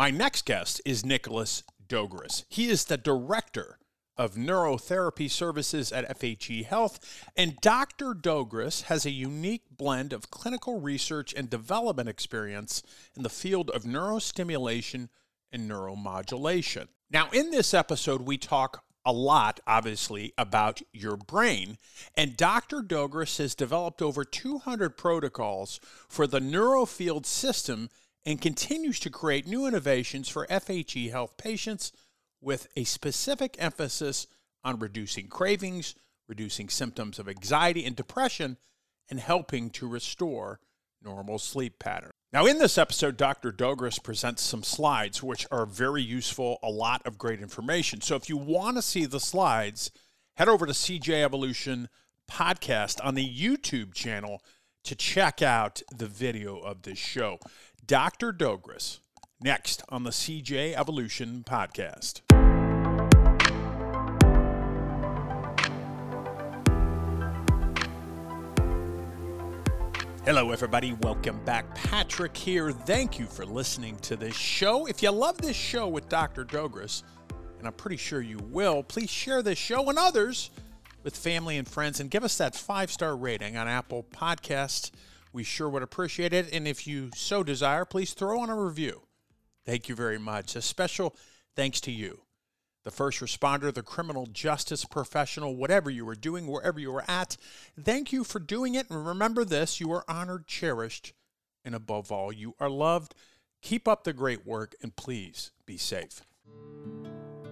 My next guest is Nicholas Dogris. He is the director of neurotherapy services at FHE Health, and Dr. Dogris has a unique blend of clinical research and development experience in the field of neurostimulation and neuromodulation. Now, in this episode, we talk a lot, obviously, about your brain. And Dr. Dogris has developed over 200 protocols for the neurofield system and continues to create new innovations for FHE health patients with a specific emphasis on reducing cravings, reducing symptoms of anxiety and depression, and helping to restore normal sleep patterns. Now, in this episode, Dr. Dogris presents some slides which are very useful, a lot of great information. So, if you want to see the slides, head over to CJ Evolution Podcast on the YouTube channel to check out the video of this show. Dr. Dogris, next on the CJ Evolution Podcast. Hello, everybody. Welcome back. Patrick here. Thank you for listening to this show. If you love this show with Dr. Dogris, and I'm pretty sure you will, please share this show and others with family and friends and give us that five star rating on Apple Podcasts. We sure would appreciate it. And if you so desire, please throw on a review. Thank you very much. A special thanks to you the first responder, the criminal justice professional, whatever you were doing, wherever you were at. Thank you for doing it. And remember this you are honored, cherished, and above all, you are loved. Keep up the great work and please be safe.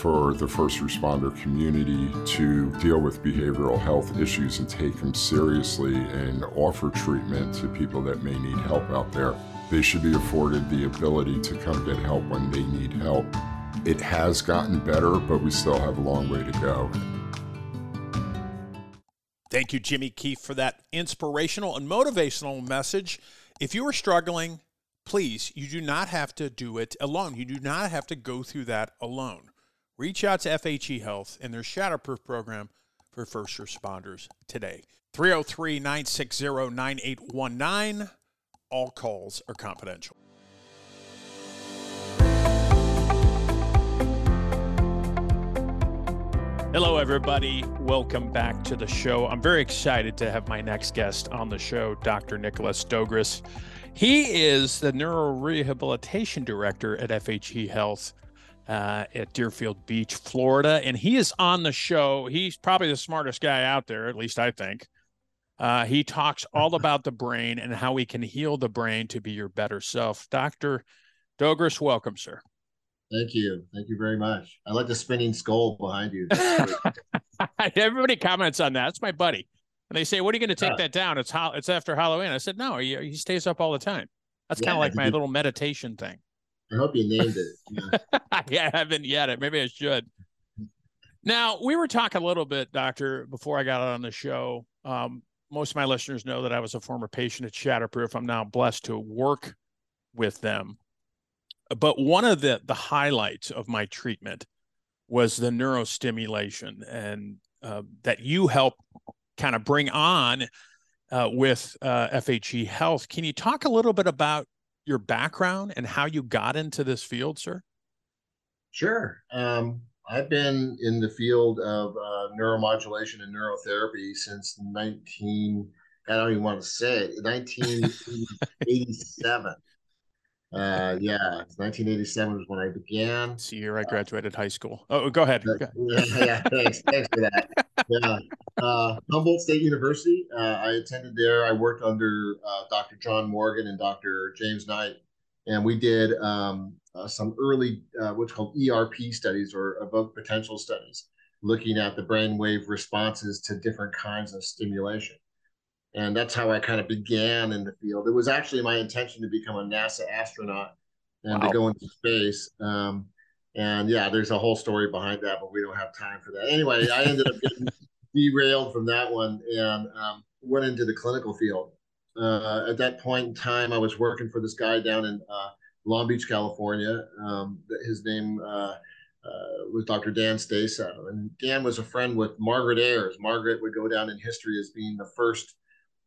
for the first responder community to deal with behavioral health issues and take them seriously and offer treatment to people that may need help out there. They should be afforded the ability to come get help when they need help. It has gotten better, but we still have a long way to go. Thank you, Jimmy Keefe, for that inspirational and motivational message. If you are struggling, please, you do not have to do it alone. You do not have to go through that alone. Reach out to FHE Health and their Shatterproof program for first responders today. 303 960 9819. All calls are confidential. Hello, everybody. Welcome back to the show. I'm very excited to have my next guest on the show, Dr. Nicholas Dogris. He is the neurorehabilitation director at FHE Health uh, at Deerfield Beach, Florida. And he is on the show. He's probably the smartest guy out there, at least I think. Uh, he talks all about the brain and how we can heal the brain to be your better self. Dr. Dogris, welcome, sir. Thank you. Thank you very much. I like the spinning skull behind you. Everybody comments on that. It's my buddy. And they say, "What are you going to take yeah. that down?" It's ho- it's after Halloween. I said, "No, he, he stays up all the time." That's yeah, kind of like my you, little meditation thing. I hope you named it. Yeah. I haven't yet. Maybe I should. Now we were talking a little bit, Doctor, before I got on the show. Um, most of my listeners know that I was a former patient at Shatterproof. I'm now blessed to work with them. But one of the the highlights of my treatment was the neurostimulation, and uh, that you help kind of bring on uh, with uh, FHE Health. Can you talk a little bit about your background and how you got into this field, sir? Sure. Um, I've been in the field of uh, neuromodulation and neurotherapy since 19, I don't even want to say it, 1987. Uh, yeah, 1987 was when I began. It's the year I graduated uh, high school. Oh, go ahead. Uh, yeah, yeah, thanks, thanks for that. Yeah, uh, Humboldt State University. Uh, I attended there. I worked under uh, Dr. John Morgan and Dr. James Knight, and we did um, uh, some early uh, what's called ERP studies or evoked potential studies. looking at the brainwave responses to different kinds of stimulation. And that's how I kind of began in the field. It was actually my intention to become a NASA astronaut and wow. to go into space. Um, and yeah, there's a whole story behind that, but we don't have time for that. Anyway, I ended up getting derailed from that one and um, went into the clinical field. Uh, at that point in time, I was working for this guy down in uh, Long Beach, California. Um, his name uh, uh was Dr. Dan Staso. And Dan was a friend with Margaret Ayers. Margaret would go down in history as being the first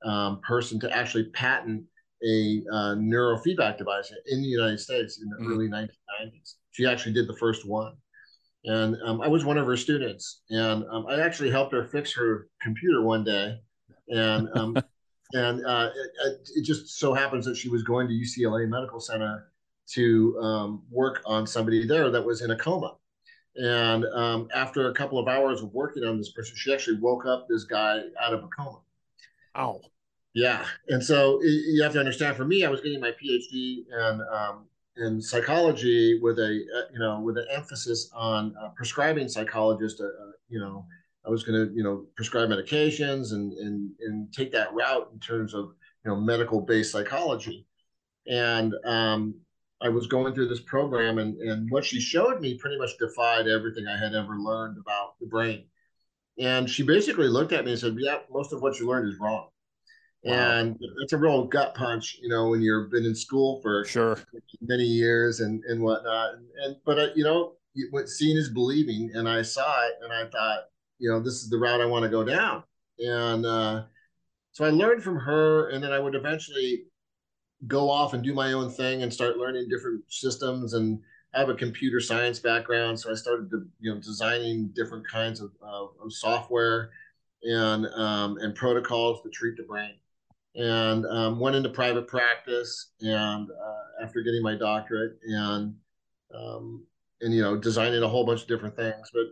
um, person to actually patent a uh, neurofeedback device in the United States in the mm-hmm. early 1990s. She actually did the first one. And um, I was one of her students. And um, I actually helped her fix her computer one day. And um, and uh, it, it, just so happens that she was going to UCLA Medical Center to um, work on somebody there that was in a coma. And um, after a couple of hours of working on this person, she actually woke up this guy out of a coma. Oh. Yeah, and so you have to understand. For me, I was getting my PhD in um, in psychology with a uh, you know with an emphasis on uh, prescribing psychologist. Uh, uh you know, I was going to you know prescribe medications and and and take that route in terms of you know medical based psychology, and um, I was going through this program, and and what she showed me pretty much defied everything I had ever learned about the brain. And she basically looked at me and said, "Yeah, most of what you learned is wrong." Wow. And it's a real gut punch, you know, when you've been in school for sure many years and, and whatnot. And, and but uh, you know, what seeing is believing, and I saw it, and I thought, you know, this is the route I want to go down. And uh, so I learned from her, and then I would eventually go off and do my own thing and start learning different systems. And I have a computer science background, so I started to, you know, designing different kinds of, of, of software and um, and protocols to treat the brain and um, went into private practice and uh, after getting my doctorate and um, and you know designing a whole bunch of different things. But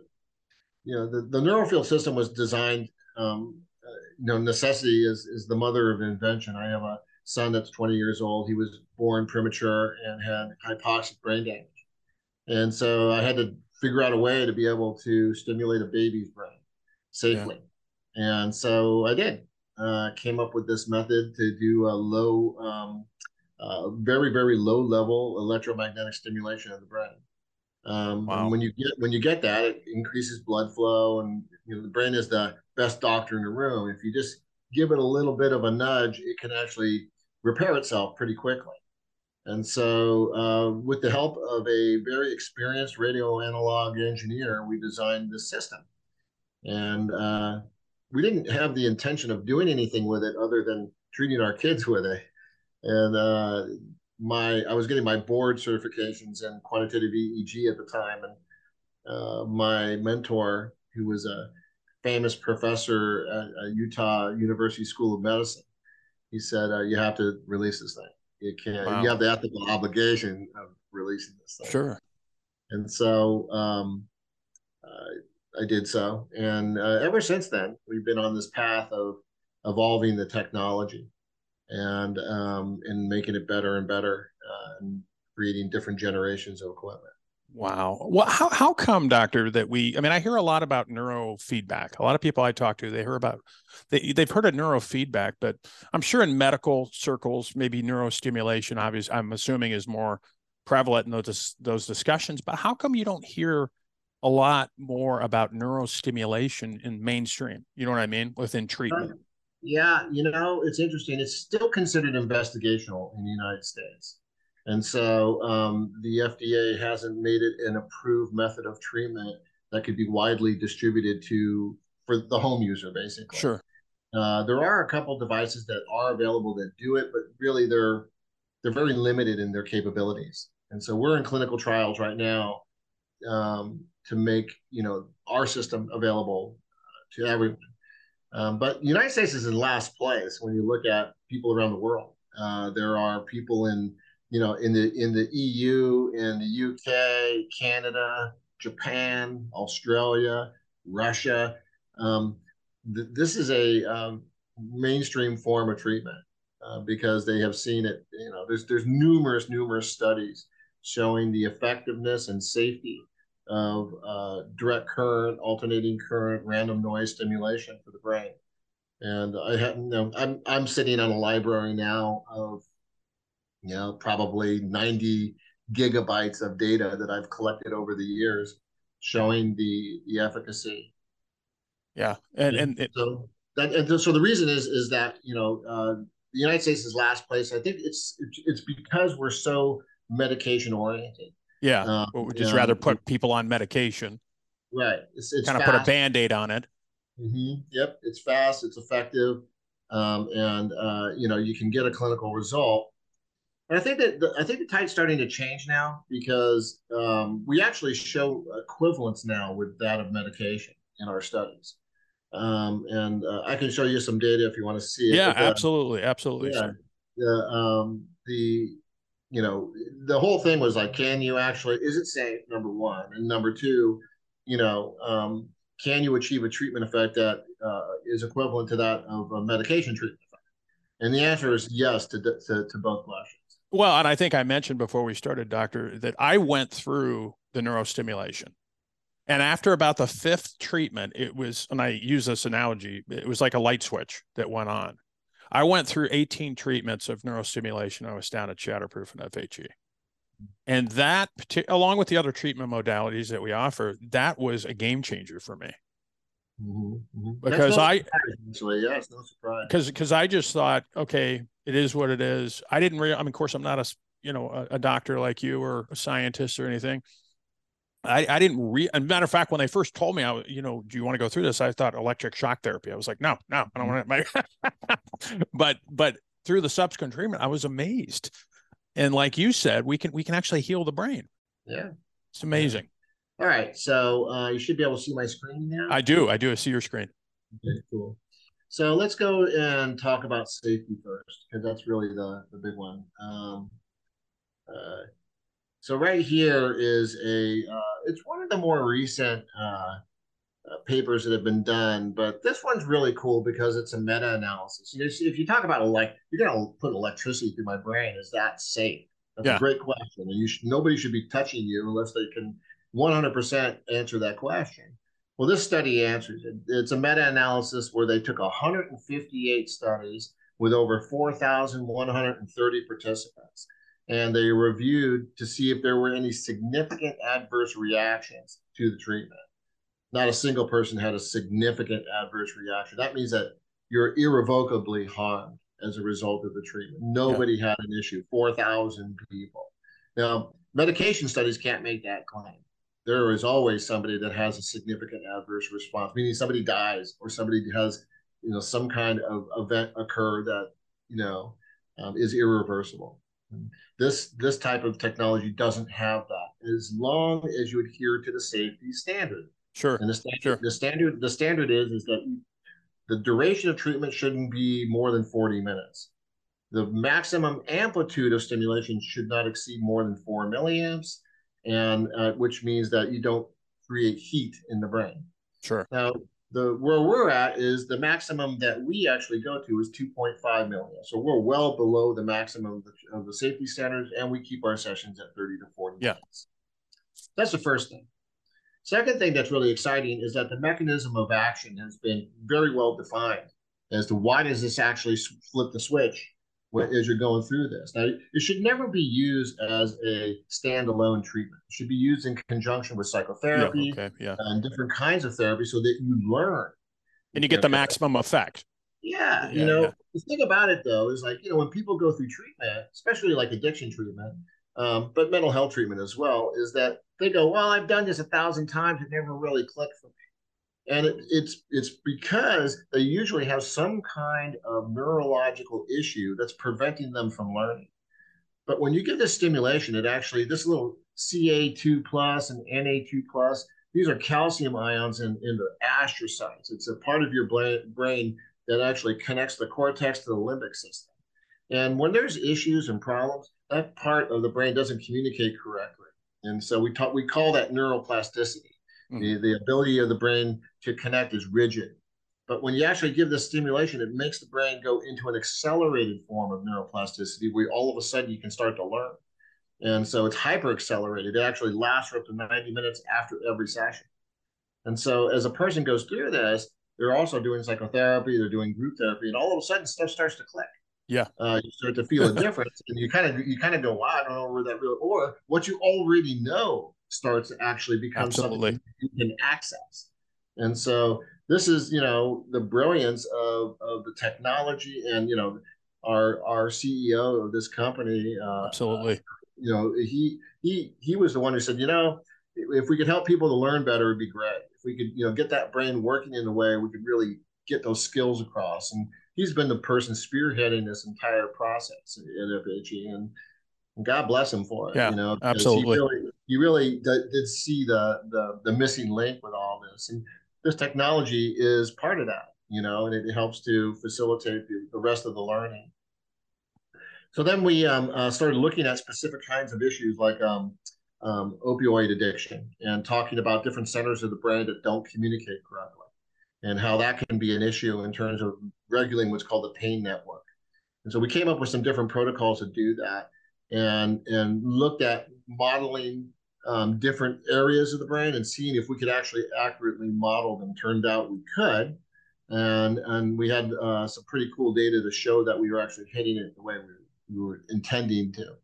you know the, the neurofield system was designed um, uh, you know necessity is is the mother of invention. I have a son that's 20 years old. He was born premature and had hypoxic brain damage. And so i had to figure out a way to be able to stimulate a baby's brain safely. Yeah. and so i did uh, came up with this method to do a low, um, uh, very very low level electromagnetic stimulation of the brain. Um, wow. when you get when you get that, it increases blood flow, and you know the brain is the best doctor in the room. If you just give it a little bit of a nudge, it can actually repair itself pretty quickly. And so, uh, with the help of a very experienced radio analog engineer, we designed this system. And uh, we didn't have the intention of doing anything with it other than treating our kids with it. And uh, my I was getting my board certifications in quantitative EEG at the time, and uh, my mentor, who was a famous professor at, Utah University School of Medicine, he said, uh, "You have to release this thing. You can't. Wow. You have the ethical obligation of releasing this thing." Sure. And so um, I did so, and uh, ever since then, we've been on this path of evolving the technology and um, and making it better and better, uh, and creating different generations of equipment. Wow. Well, how how come, doctor, that we? I mean, I hear a lot about neurofeedback. A lot of people I talk to, they hear about they they've heard of neurofeedback, but I'm sure in medical circles, maybe neurostimulation, obviously, I'm assuming is more prevalent in those those discussions. But how come you don't hear a lot more about neurostimulation in mainstream. You know what I mean? Within treatment. Yeah, you know, it's interesting. It's still considered investigational in the United States. And so um, the FDA hasn't made it an approved method of treatment that could be widely distributed to for the home user, basically. Sure. Uh, there are a couple devices that are available that do it, but really they're they're very limited in their capabilities. And so we're in clinical trials right now um, to make you know our system available to everyone. Um, but the United States is in last place when you look at people around the world. Uh, there are people in you know in the in the EU, in the UK, Canada, Japan, Australia, Russia. Um, th- this is a um, mainstream form of treatment uh, because they have seen it. You know, there's there's numerous numerous studies showing the effectiveness and safety of uh, direct current, alternating current, random noise stimulation for the brain. And I have, you know, I'm I'm sitting on a library now of, you know, probably 90 gigabytes of data that I've collected over the years, showing the the efficacy. Yeah, and and, and so that and so the reason is is that you know uh, the United States is last place. I think it's it's because we're so medication oriented. Yeah, um, we'd just rather put people on medication. Right. It's, it's kind of put a band aid on it. Mm-hmm. Yep. It's fast. It's effective, um, and uh, you know you can get a clinical result. And I think that the, I think the tide's starting to change now because um, we actually show equivalence now with that of medication in our studies. Um, and uh, I can show you some data if you want to see it. Yeah, but, absolutely, absolutely. Yeah, the um, the you know the whole thing was like, can you actually? Is it safe? Number one, and number two, you know, um, can you achieve a treatment effect that uh, is equivalent to that of a medication treatment effect? And the answer is yes to to, to both questions. Well, and I think I mentioned before we started, Doctor, that I went through the neurostimulation and after about the fifth treatment, it was, and I use this analogy, it was like a light switch that went on. I went through 18 treatments of neurostimulation. I was down at Shatterproof and FHE. And that, along with the other treatment modalities that we offer, that was a game changer for me. Mm-hmm, mm-hmm. Because no I actually, yeah, no surprise. Because because I just thought, okay, it is what it is. I didn't really. I mean, of course, I'm not a you know a, a doctor like you or a scientist or anything. I, I didn't re. As a matter of fact, when they first told me, I you know, do you want to go through this? I thought electric shock therapy. I was like, no, no, I don't want to. but but through the subsequent treatment, I was amazed. And like you said, we can we can actually heal the brain. Yeah, it's amazing. All right, so uh, you should be able to see my screen now. I do. I do. I see your screen. Okay, cool. So let's go and talk about safety first, because that's really the the big one. Um, uh, so right here is a, uh, it's one of the more recent uh, uh, papers that have been done, but this one's really cool because it's a meta-analysis. You know, if you talk about like, you're going to put electricity through my brain, is that safe? That's yeah. a great question, and you should, nobody should be touching you unless they can 100% answer that question. Well, this study answers it. It's a meta-analysis where they took 158 studies with over 4,130 participants and they reviewed to see if there were any significant adverse reactions to the treatment. Not a single person had a significant adverse reaction. That means that you're irrevocably harmed as a result of the treatment. Nobody yeah. had an issue. 4,000 people. Now, medication studies can't make that claim. There is always somebody that has a significant adverse response, meaning somebody dies or somebody has, you know, some kind of event occur that, you know, um, is irreversible. This this type of technology doesn't have that as long as you adhere to the safety standard. Sure. And the standard sure. the standard the standard is is that the duration of treatment shouldn't be more than 40 minutes. The maximum amplitude of stimulation should not exceed more than four milliamps, and uh, which means that you don't create heat in the brain. Sure. Now, the where we're at is the maximum that we actually go to is 2.5 million. So we're well below the maximum of the, of the safety standards, and we keep our sessions at 30 to 40 yeah. minutes. That's the first thing. Second thing that's really exciting is that the mechanism of action has been very well defined as to why does this actually flip the switch as you're going through this. Now, it should never be used as a standalone treatment. It should be used in conjunction with psychotherapy yeah, okay, yeah. and different kinds of therapy so that you learn. And you get the maximum effect. Yeah, you know, yeah. the thing about it though is like, you know, when people go through treatment, especially like addiction treatment, um, but mental health treatment as well, is that they go, well, I've done this a thousand times. It never really clicked for me and it, it's it's because they usually have some kind of neurological issue that's preventing them from learning. But when you give this stimulation, it actually this little Ca2 plus and Na2 plus, these are calcium ions in, in the astrocytes. It's a part of your brain that actually connects the cortex to the limbic system. And when there's issues and problems, that part of the brain doesn't communicate correctly. And so we talk we call that neuroplasticity. Mm-hmm. The, the ability of the brain to connect is rigid. But when you actually give this stimulation, it makes the brain go into an accelerated form of neuroplasticity where all of a sudden you can start to learn. And so it's hyper accelerated. It actually lasts for up to 90 minutes after every session. And so as a person goes through this, they're also doing psychotherapy, they're doing group therapy, and all of a sudden stuff starts to click. Yeah. Uh, you start to feel a difference. and you kind of you kind of go, wow, I don't know where that really or what you already know starts to actually become Absolutely. something you can access. And so this is, you know, the brilliance of, of the technology and you know, our our CEO of this company, uh, Absolutely. you know, he he he was the one who said, you know, if we could help people to learn better, it'd be great. If we could, you know, get that brain working in a way we could really get those skills across. And he's been the person spearheading this entire process at FHE, and God bless him for it. Yeah, you know, absolutely. He really, he really did, did see the, the the missing link with all this, and this technology is part of that. You know, and it helps to facilitate the, the rest of the learning. So then we um, uh, started looking at specific kinds of issues like um, um, opioid addiction and talking about different centers of the brain that don't communicate correctly and how that can be an issue in terms of regulating what's called the pain network. And so we came up with some different protocols to do that and, and looked at modeling um, different areas of the brain and seeing if we could actually accurately model them. Turned out we could. And, and we had uh, some pretty cool data to show that we were actually hitting it the way we, we were intending to.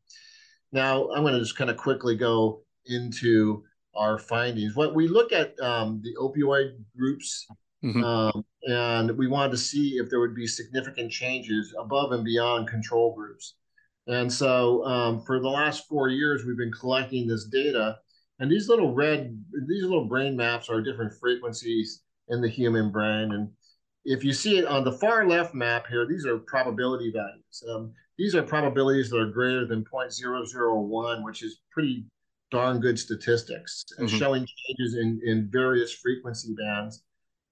Now, I'm going to just kind of quickly go into our findings. What we look at um, the opioid groups, Mhm. um, and we wanted to see if there would be significant changes above and beyond control groups. And so, um, for the last four years, we've been collecting this data, and these little red, these little brain maps are different frequencies in the human brain. And if you see it on the far left map here, these are probability values. Um, these are probabilities that are greater than 0.001, which is pretty darn good statistics, and Mhm. showing changes in, in various frequency bands.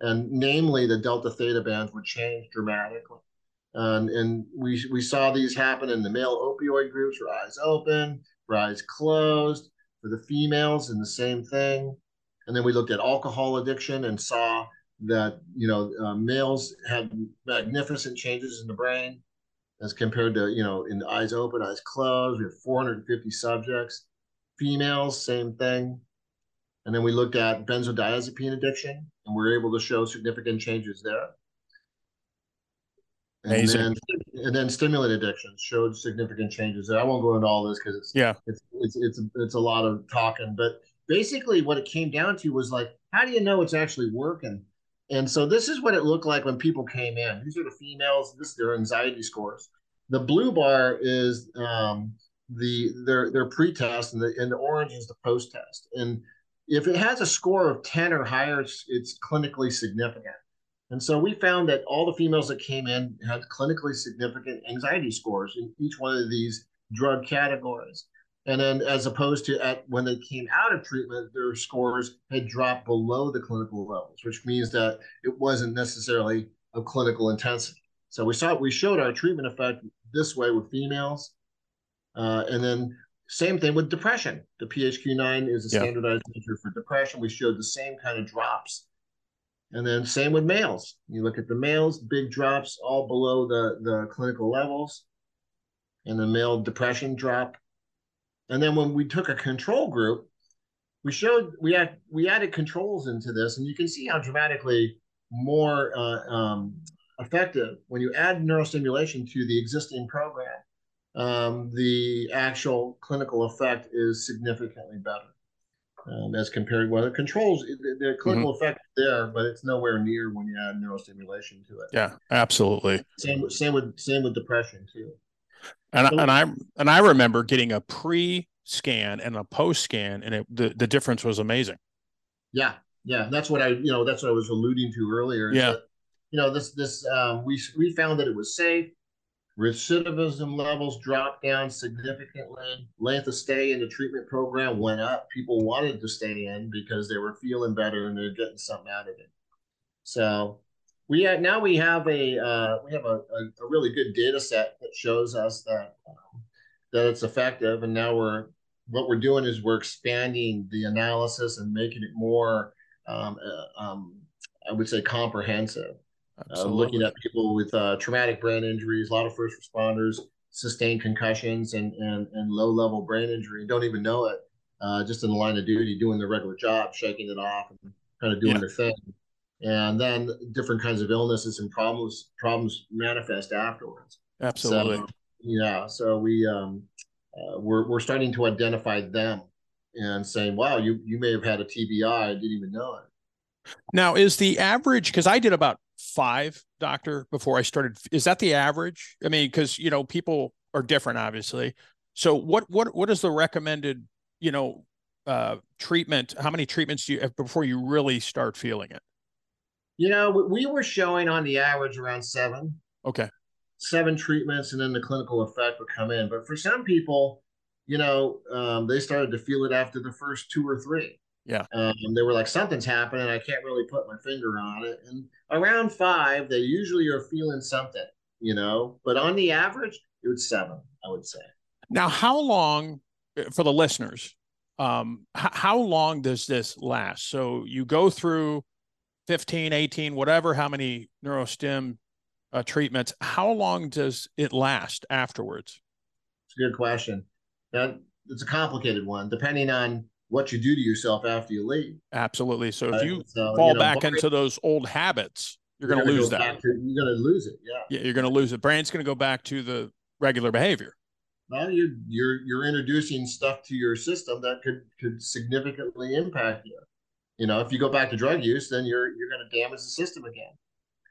And namely, the delta theta bands would change dramatically. And, and we, we saw these happen in the male opioid groups eyes open, eyes closed, for the females, and the same thing. And then we looked at alcohol addiction and saw that you know uh, males had magnificent changes in the brain as compared to you know in the eyes open, eyes closed. We had 450 subjects. Females, same thing. And then we looked at benzodiazepine addiction, and we are able to show significant changes there. And then, and then stimulant addictions showed significant changes there. I won't go into all this because it's Yeah. it's it's it's it's a lot of talking, but basically what it came down to was like, how do you know it's actually working? And so this is what it looked like when people came in. These are the females. This is their anxiety scores. The blue bar is um, the their their pre-test, and the and the orange is the post-test. And if it has a score of ten or higher, it's, it's clinically significant. And so we found that all the females that came in had clinically significant anxiety scores in each one of these drug categories. And then, as opposed to at when they came out of treatment, their scores had dropped below the clinical levels, which means that it wasn't necessarily of clinical intensity. So we saw we showed our treatment effect this way with females, uh, and then same thing with depression. The PHQ-9 is a Yeah. standardized measure for depression. We showed the same kind of drops, and then same with males. You look at the males, big drops all below the the clinical levels, and the male depression drop. And then when we took a control group, we showed we had we added controls into this, and you can see how dramatically more uh, um, effective when you add neurostimulation to the existing program. Um, the actual clinical effect is significantly better um, as compared with the controls. The, the clinical effect is there, but it's nowhere near when you add neurostimulation to it. Yeah, absolutely. Same with same with same with depression too. And So- and I and I remember getting a pre scan and a post scan, and it the, the difference was amazing. Yeah, yeah, that's what I, you know, that's what I was alluding to earlier. Yeah. that, you know, this, this, um, we we found that it was safe. Recidivism levels dropped down significantly. Length of stay in the treatment program went up. People wanted to stay in because they were feeling better and they're getting something out of it. So we have, now we have a uh, we have a, a, a really good data set that shows us that um, that it's effective, and now we're what we're doing is we're expanding the analysis and making it more, um, uh, um, I would say, comprehensive. Uh, looking at people with uh, traumatic brain injuries, a lot of first responders, sustained concussions and and and low level brain injury, don't even know it, uh, just in the line of duty, doing their regular job, shaking it off, and kind of doing yeah. their thing. And then different kinds of illnesses and problems problems manifest afterwards. Absolutely. So, yeah. So we um, uh, we're we're starting to identify them and saying, "Wow, you you may have had a TBI, I didn't even know it." Now, is the average? Because I did about five, doctor, before I started. Is that the average? I mean, because you know people are different, obviously. So, what what what is the recommended? You know, uh, treatment. How many treatments do you have before you really start feeling it? You know, we were showing on the average around seven. Okay seven treatments and then the clinical effect would come in. But for some people, you know, um, they started to feel it after the first two or three. Yeah. Um, they were like, something's happening. I can't really put my finger on it. And around five, they usually are feeling something, you know, but on the average, it was seven, I would say. Now, how long uh, for the listeners? Um, h- how long does this last? So you go through 15, 18, whatever, how many neurostim uh, treatments, how long does it last afterwards? It's a good question. That it's a complicated one, depending on what you do to yourself after you leave. Absolutely. So if you so, fall you know, back into those old habits, you're, you're going to lose that. To, you're going to lose it. Yeah. Yeah. You're going to lose it. Brain's going to go back to the regular behavior. Well, you're you're you're introducing stuff to your system that could could significantly impact you. You know, if you go back to drug use, then you're you're going to damage the system again.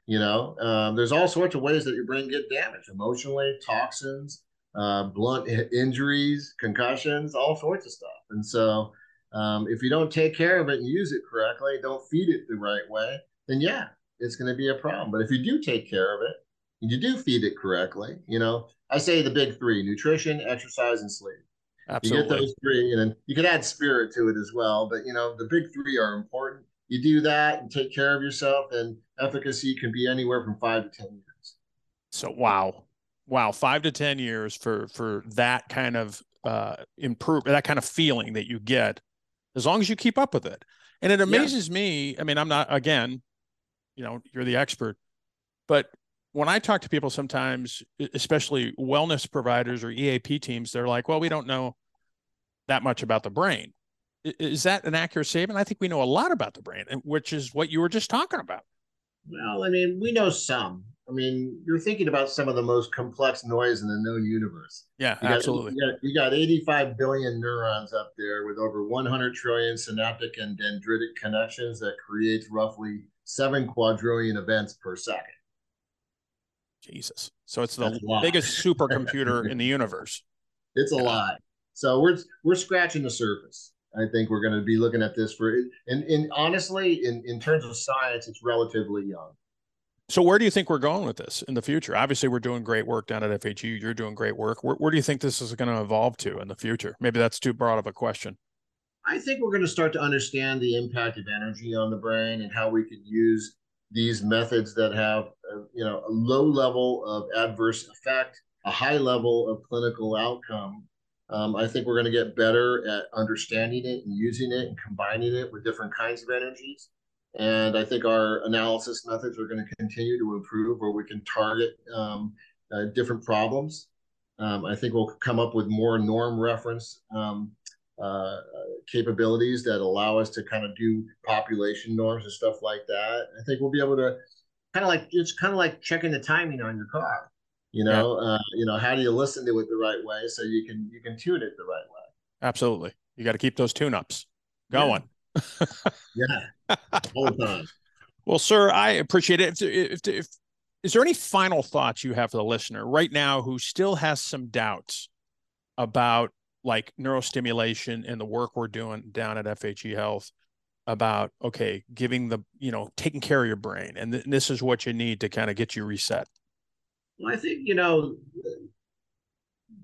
You know, um, there's all sorts of ways that your brain get damaged emotionally, toxins, uh, blunt injuries, concussions, all sorts of stuff. And so, um, if you don't take care of it and use it correctly, don't feed it the right way, then yeah, it's going to be a problem. But if you do take care of it, and you do feed it correctly, you know, I say the big three: nutrition, exercise, and sleep. Absolutely. You get those three, and then you can add spirit to it as well. But you know, the big three are important you do that and take care of yourself, and efficacy can be anywhere from five to ten years. So wow, wow, five to ten years for for that kind of uh improve that kind of feeling that you get, as long as you keep up with it. And it amazes yeah. me. I mean, I'm not again, you know, you're the expert, but when I talk to people sometimes, especially wellness providers or EAP teams, they're like, well, we don't know that much about the brain. Is that an accurate statement? I think we know a lot about the brain, which is what you were just talking about. Well, I mean, we know some. I mean, you're thinking about some of the most complex noise in the known universe. Yeah, you absolutely. you, got, you got 85 billion neurons up there with over 100 trillion synaptic and dendritic connections that creates roughly seven quadrillion events per second. Jesus. So it's the biggest supercomputer in the universe. It's a yeah. lot. So we're we're scratching the surface. I think we're going to be looking at this for and, and honestly, in, in terms of science, it's relatively young. So where do you think we're going with this in the future? Obviously, we're doing great work down at FHE. You're doing great work. Where, where do you think this is going to evolve to in the future? Maybe that's too broad of a question. I think we're going to start to understand the impact of energy on the brain and how we could use these methods that have, a, you know, a low level of adverse effect, a high level of clinical outcome um, I think we're going to get better at understanding it and using it and combining it with different kinds of energies. And I think our analysis methods are going to continue to improve where we can target um, uh, different problems. Um, I think we'll come up with more norm reference um, uh, capabilities that allow us to kind of do population norms and stuff like that. I think we'll be able to kind of like it's kind of like checking the timing on your car. You know, yeah. uh, you know, how do you listen to it the right way so you can you can tune it the right way? Absolutely, you got to keep those tune-ups going. Yeah, yeah. All the time. Well, sir, I appreciate it. If, if, if is there any final thoughts you have for the listener right now who still has some doubts about like neurostimulation and the work we're doing down at FHE Health about okay, giving the you know taking care of your brain, and th- this is what you need to kind of get you reset. Well, I think, you know,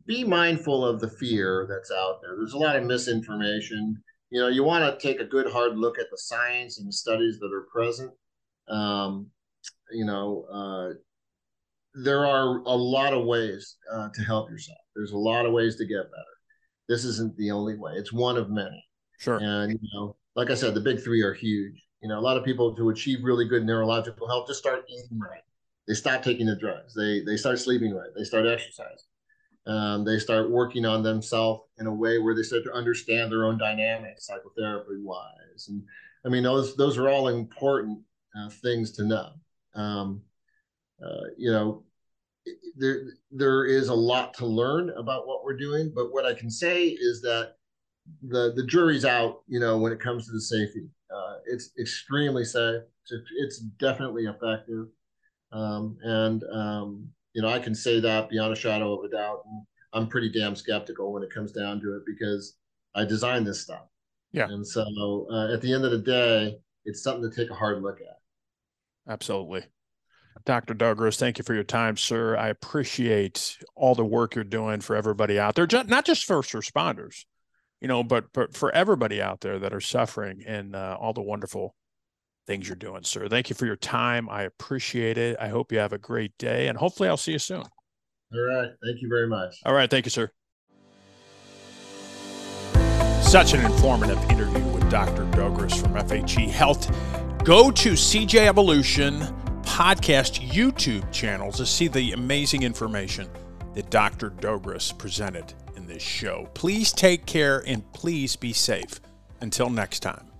be mindful of the fear that's out there. There's a lot of misinformation. You know, you want to take a good hard look at the science and the studies that are present. Um, you know, uh, there are a lot of ways uh, to help yourself. There's a lot of ways to get better. This isn't the only way. It's one of many. Sure. And you know, like I said, the big three are huge. You know, a lot of people to achieve really good neurological health just start eating right. They stop taking the drugs. They they start sleeping right. They start exercising. Um, they start working on themselves in a way where they start to understand their own dynamics, psychotherapy wise. And I mean, those those are all important uh, things to know. Um, uh, you know, there there is a lot to learn about what we're doing, but what I can say is that the the jury's out. You know, when it comes to the safety, uh, it's extremely safe. It's, definitely effective, um, and um, you know I can say that beyond a shadow of a doubt. And I'm pretty damn skeptical when it comes down to it because I designed this stuff. Yeah, and so uh, at the end of the day, it's something to take a hard look at. Absolutely. Dr. Dougras, thank you for your time, sir. I appreciate all the work you're doing for everybody out there, not just first responders, you know, but but for everybody out there that are suffering and uh, all the wonderful things you're doing, sir. Thank you for your time. I appreciate it. I hope you have a great day, and hopefully, I'll see you soon. All right. Thank you very much. All right. Thank you, sir. Such an informative interview with Dr. Dougras from FHE Health. Go to CJ Evolution podcast YouTube channel to see the amazing information that Dr. Dougras presented in this show. Please take care and please be safe. Until next time.